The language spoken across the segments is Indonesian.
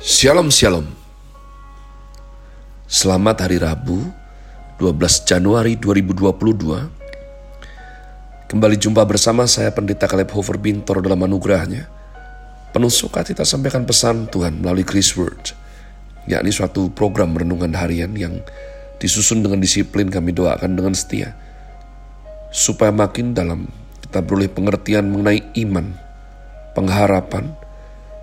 Shalom Shalom. Selamat hari Rabu 12 Januari 2022 Kembali jumpa bersama saya Pendeta Caleb Hofer Bintor dalam anugerahnya. Penuh sukacita sampaikan pesan Tuhan melalui Chris Word yakni suatu program renungan harian yang disusun dengan disiplin kami doakan dengan setia. Supaya makin dalam kita beroleh pengertian mengenai iman, pengharapan,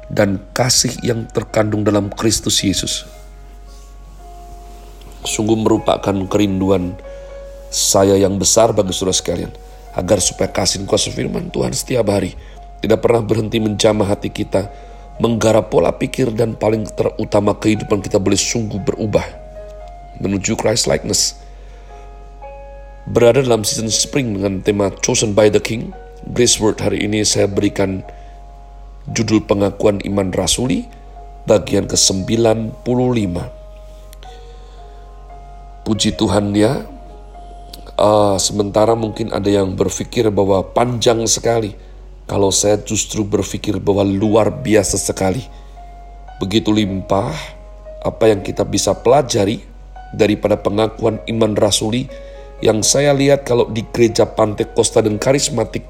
dan kasih yang terkandung dalam Kristus Yesus. Sungguh merupakan kerinduan saya yang besar bagi saudara sekalian, agar supaya kasih kuasa firman Tuhan setiap hari tidak pernah berhenti menjamah hati kita, menggarap pola pikir dan paling terutama kehidupan kita boleh sungguh berubah menuju Christ likeness. Berada dalam season spring dengan tema Chosen by the King, Grace Word hari ini saya berikan judul pengakuan iman rasuli bagian ke-95. Puji Tuhan ya, uh, sementara mungkin ada yang berpikir bahwa panjang sekali, kalau saya justru berpikir bahwa luar biasa sekali. Begitu limpah apa yang kita bisa pelajari daripada pengakuan iman rasuli yang saya lihat kalau di gereja Pantai Costa dan Karismatik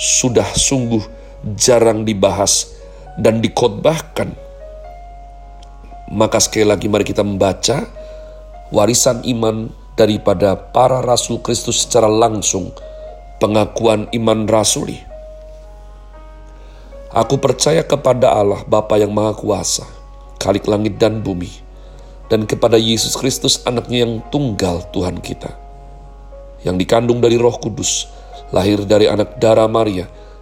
sudah sungguh jarang dibahas dan dikhotbahkan. Maka sekali lagi mari kita membaca warisan iman daripada para rasul Kristus secara langsung, pengakuan iman rasuli. Aku percaya kepada Allah Bapa yang Maha Kuasa, Kalik langit dan bumi, dan kepada Yesus Kristus anaknya yang tunggal Tuhan kita, yang dikandung dari roh kudus, lahir dari anak darah Maria,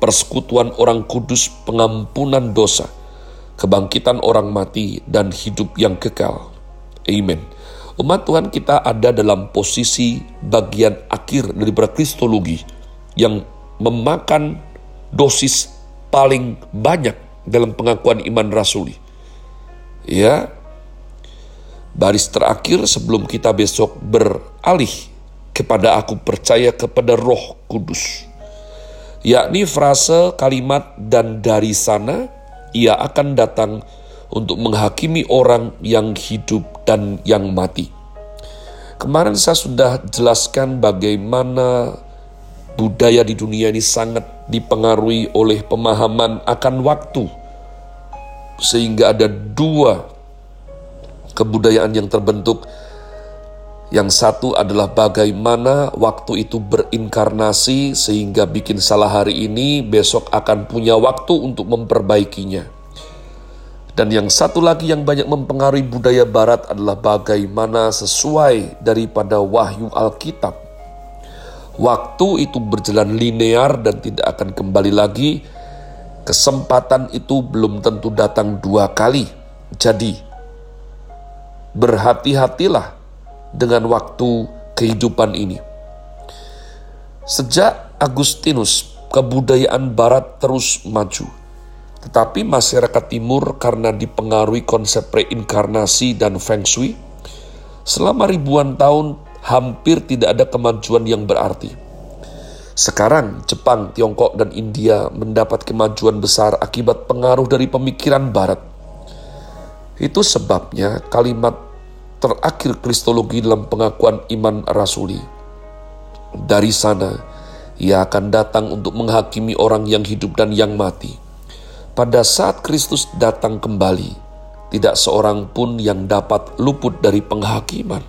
persekutuan orang kudus, pengampunan dosa, kebangkitan orang mati, dan hidup yang kekal. Amin. Umat Tuhan kita ada dalam posisi bagian akhir dari kristologi yang memakan dosis paling banyak dalam pengakuan iman rasuli. Ya, baris terakhir sebelum kita besok beralih kepada aku percaya kepada roh kudus yakni frase kalimat dan dari sana ia akan datang untuk menghakimi orang yang hidup dan yang mati. Kemarin saya sudah jelaskan bagaimana budaya di dunia ini sangat dipengaruhi oleh pemahaman akan waktu. Sehingga ada dua kebudayaan yang terbentuk yang satu adalah bagaimana waktu itu berinkarnasi sehingga bikin salah hari ini, besok akan punya waktu untuk memperbaikinya. Dan yang satu lagi yang banyak mempengaruhi budaya barat adalah bagaimana sesuai daripada wahyu Alkitab. Waktu itu berjalan linear dan tidak akan kembali lagi. Kesempatan itu belum tentu datang dua kali. Jadi, berhati-hatilah dengan waktu kehidupan ini. Sejak Agustinus, kebudayaan barat terus maju. Tetapi masyarakat timur karena dipengaruhi konsep reinkarnasi dan feng shui, selama ribuan tahun hampir tidak ada kemajuan yang berarti. Sekarang Jepang, Tiongkok, dan India mendapat kemajuan besar akibat pengaruh dari pemikiran barat. Itu sebabnya kalimat terakhir kristologi dalam pengakuan iman rasuli. Dari sana, ia akan datang untuk menghakimi orang yang hidup dan yang mati. Pada saat Kristus datang kembali, tidak seorang pun yang dapat luput dari penghakiman.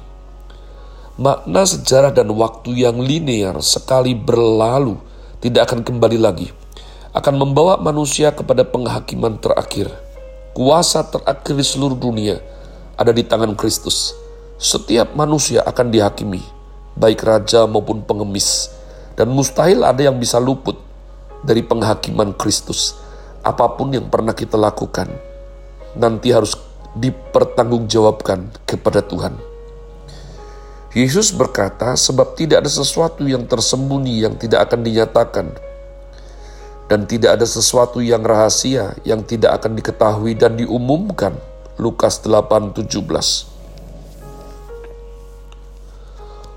Makna sejarah dan waktu yang linear sekali berlalu tidak akan kembali lagi, akan membawa manusia kepada penghakiman terakhir. Kuasa terakhir di seluruh dunia ada di tangan Kristus. Setiap manusia akan dihakimi, baik raja maupun pengemis, dan mustahil ada yang bisa luput dari penghakiman Kristus. Apa pun yang pernah kita lakukan, nanti harus dipertanggungjawabkan kepada Tuhan. Yesus berkata, "Sebab tidak ada sesuatu yang tersembunyi yang tidak akan dinyatakan, dan tidak ada sesuatu yang rahasia yang tidak akan diketahui dan diumumkan." Lukas 8:17.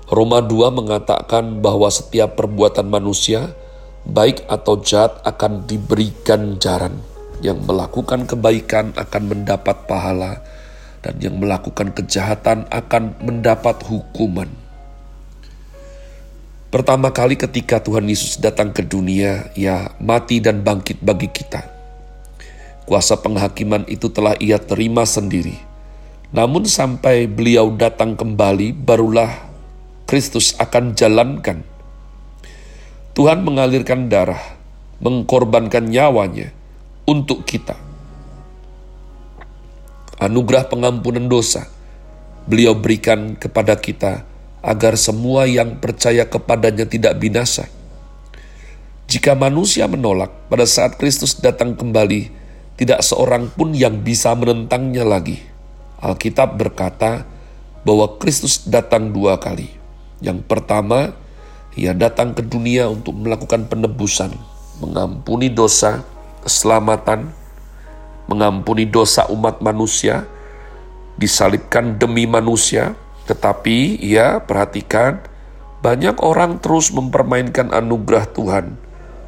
Roma 2 mengatakan bahwa setiap perbuatan manusia, baik atau jahat, akan diberikan jaran. Yang melakukan kebaikan akan mendapat pahala, dan yang melakukan kejahatan akan mendapat hukuman. Pertama kali ketika Tuhan Yesus datang ke dunia, ia mati dan bangkit bagi kita. Kuasa penghakiman itu telah ia terima sendiri. Namun sampai beliau datang kembali, barulah Kristus akan jalankan. Tuhan mengalirkan darah, mengkorbankan nyawanya untuk kita anugerah pengampunan dosa beliau berikan kepada kita agar semua yang percaya kepadanya tidak binasa. Jika manusia menolak pada saat Kristus datang kembali, tidak seorang pun yang bisa menentangnya lagi. Alkitab berkata bahwa Kristus datang dua kali. Yang pertama, ia datang ke dunia untuk melakukan penebusan, mengampuni dosa, keselamatan, mengampuni dosa umat manusia, disalibkan demi manusia, tetapi ya perhatikan, banyak orang terus mempermainkan anugerah Tuhan,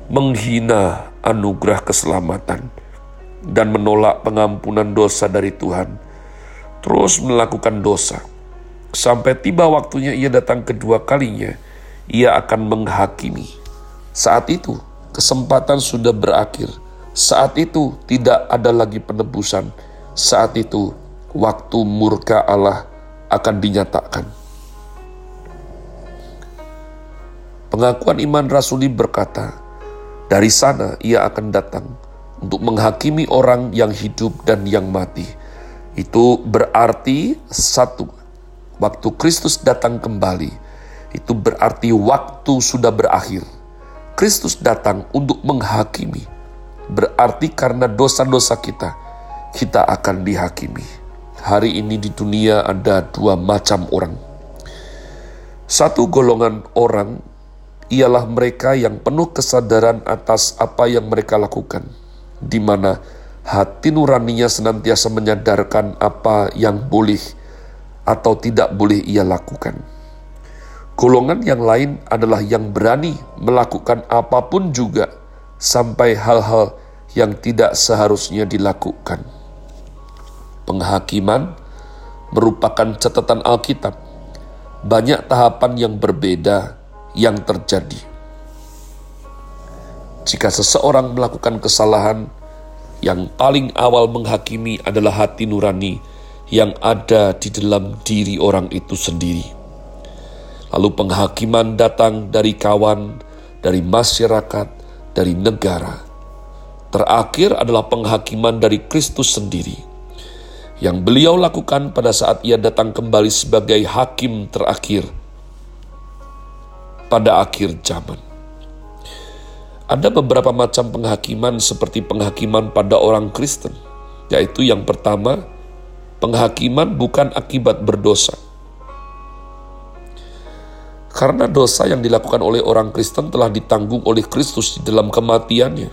menghina anugerah keselamatan, dan menolak pengampunan dosa dari Tuhan, terus melakukan dosa. Sampai tiba waktunya ia datang kedua kalinya, ia akan menghakimi. Saat itu, kesempatan sudah berakhir saat itu tidak ada lagi penebusan. Saat itu waktu murka Allah akan dinyatakan. Pengakuan iman rasuli berkata, dari sana ia akan datang untuk menghakimi orang yang hidup dan yang mati. Itu berarti satu, waktu Kristus datang kembali, itu berarti waktu sudah berakhir. Kristus datang untuk menghakimi berarti karena dosa-dosa kita, kita akan dihakimi. Hari ini di dunia ada dua macam orang. Satu golongan orang ialah mereka yang penuh kesadaran atas apa yang mereka lakukan, di mana hati nuraninya senantiasa menyadarkan apa yang boleh atau tidak boleh ia lakukan. Golongan yang lain adalah yang berani melakukan apa pun juga sampai hal-hal yang tidak seharusnya dilakukan. Penghakiman merupakan catatan Alkitab. Banyak tahapan yang berbeda yang terjadi. Jika seseorang melakukan kesalahan, yang paling awal menghakimi adalah hati nurani yang ada di dalam diri orang itu sendiri. Lalu penghakiman datang dari kawan, dari masyarakat, dari negara. Terakhir adalah penghakiman dari Kristus sendiri, yang beliau lakukan pada saat ia datang kembali sebagai hakim terakhir pada akhir zaman. Ada beberapa macam penghakiman seperti penghakiman pada orang Kristen, yaitu yang pertama, penghakiman bukan akibat berdosa. Karena dosa yang dilakukan oleh orang Kristen telah ditanggung oleh Kristus di dalam kematiannya.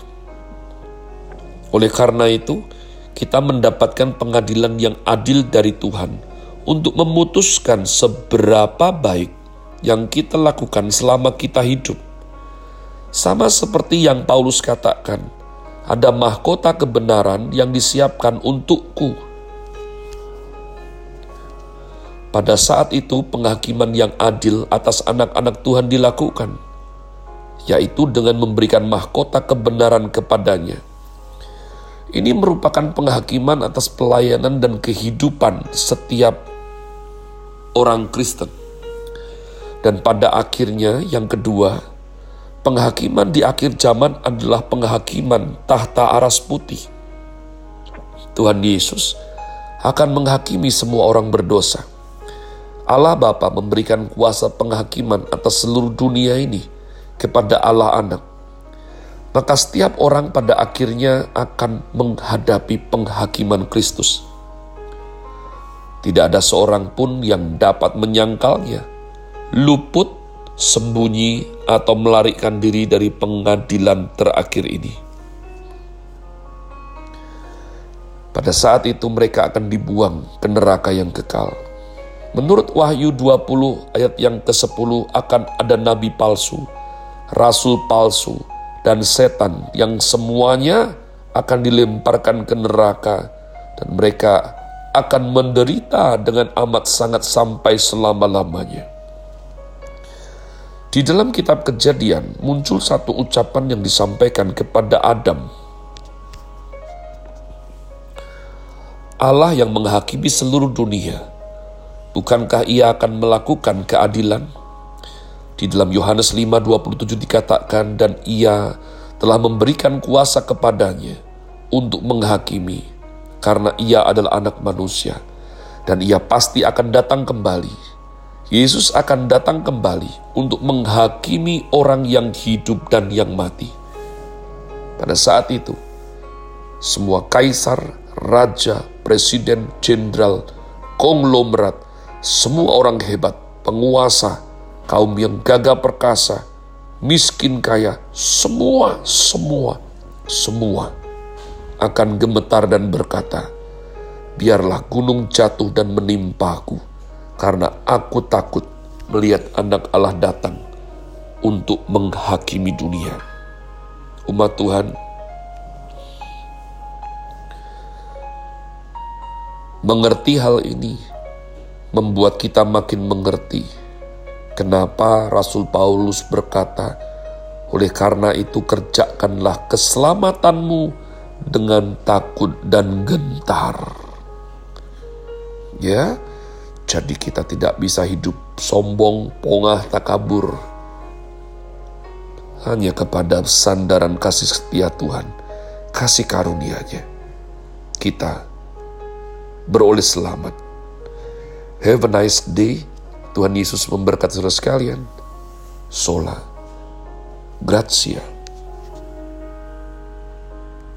Oleh karena itu, kita mendapatkan pengadilan yang adil dari Tuhan untuk memutuskan seberapa baik yang kita lakukan selama kita hidup. Sama seperti yang Paulus katakan, ada mahkota kebenaran yang disiapkan untukku pada saat itu penghakiman yang adil atas anak-anak Tuhan dilakukan, yaitu dengan memberikan mahkota kebenaran kepadanya. Ini merupakan penghakiman atas pelayanan dan kehidupan setiap orang Kristen. Dan pada akhirnya yang kedua, penghakiman di akhir zaman adalah penghakiman tahta aras putih. Tuhan Yesus akan menghakimi semua orang berdosa Allah Bapa memberikan kuasa penghakiman atas seluruh dunia ini kepada Allah Anak. maka setiap orang pada akhirnya akan menghadapi penghakiman Kristus. Tidak ada seorang pun yang dapat menyangkalnya, luput, sembunyi, atau melarikan diri dari pengadilan terakhir ini. Pada saat itu mereka akan dibuang ke neraka yang kekal. Menurut Wahyu 20 ayat yang ke-10 akan ada nabi palsu, rasul palsu, dan setan yang semuanya akan dilemparkan ke neraka dan mereka akan menderita dengan amat sangat sampai selama-lamanya. Di dalam kitab kejadian muncul satu ucapan yang disampaikan kepada Adam. Allah yang menghakimi seluruh dunia, bukankah ia akan melakukan keadilan? Di dalam Yohanes 5:27 dikatakan dan ia telah memberikan kuasa kepadanya untuk menghakimi karena ia adalah anak manusia dan ia pasti akan datang kembali. Yesus akan datang kembali untuk menghakimi orang yang hidup dan yang mati. Pada saat itu, semua kaisar, raja, presiden, jenderal, konglomerat, semua orang hebat, penguasa, kaum yang gagah perkasa, miskin kaya, semua, semua, semua akan gemetar dan berkata, Biarlah gunung jatuh dan menimpaku, karena aku takut melihat anak Allah datang untuk menghakimi dunia. Umat Tuhan, mengerti hal ini membuat kita makin mengerti Kenapa Rasul Paulus berkata, "Oleh karena itu, kerjakanlah keselamatanmu dengan takut dan gentar." Ya, jadi kita tidak bisa hidup sombong, pongah, takabur. Hanya kepada sandaran kasih setia Tuhan, kasih karunia-Nya. Kita beroleh selamat. Have a nice day. Tuhan Yesus memberkati saudara sekalian. Sola. Grazie.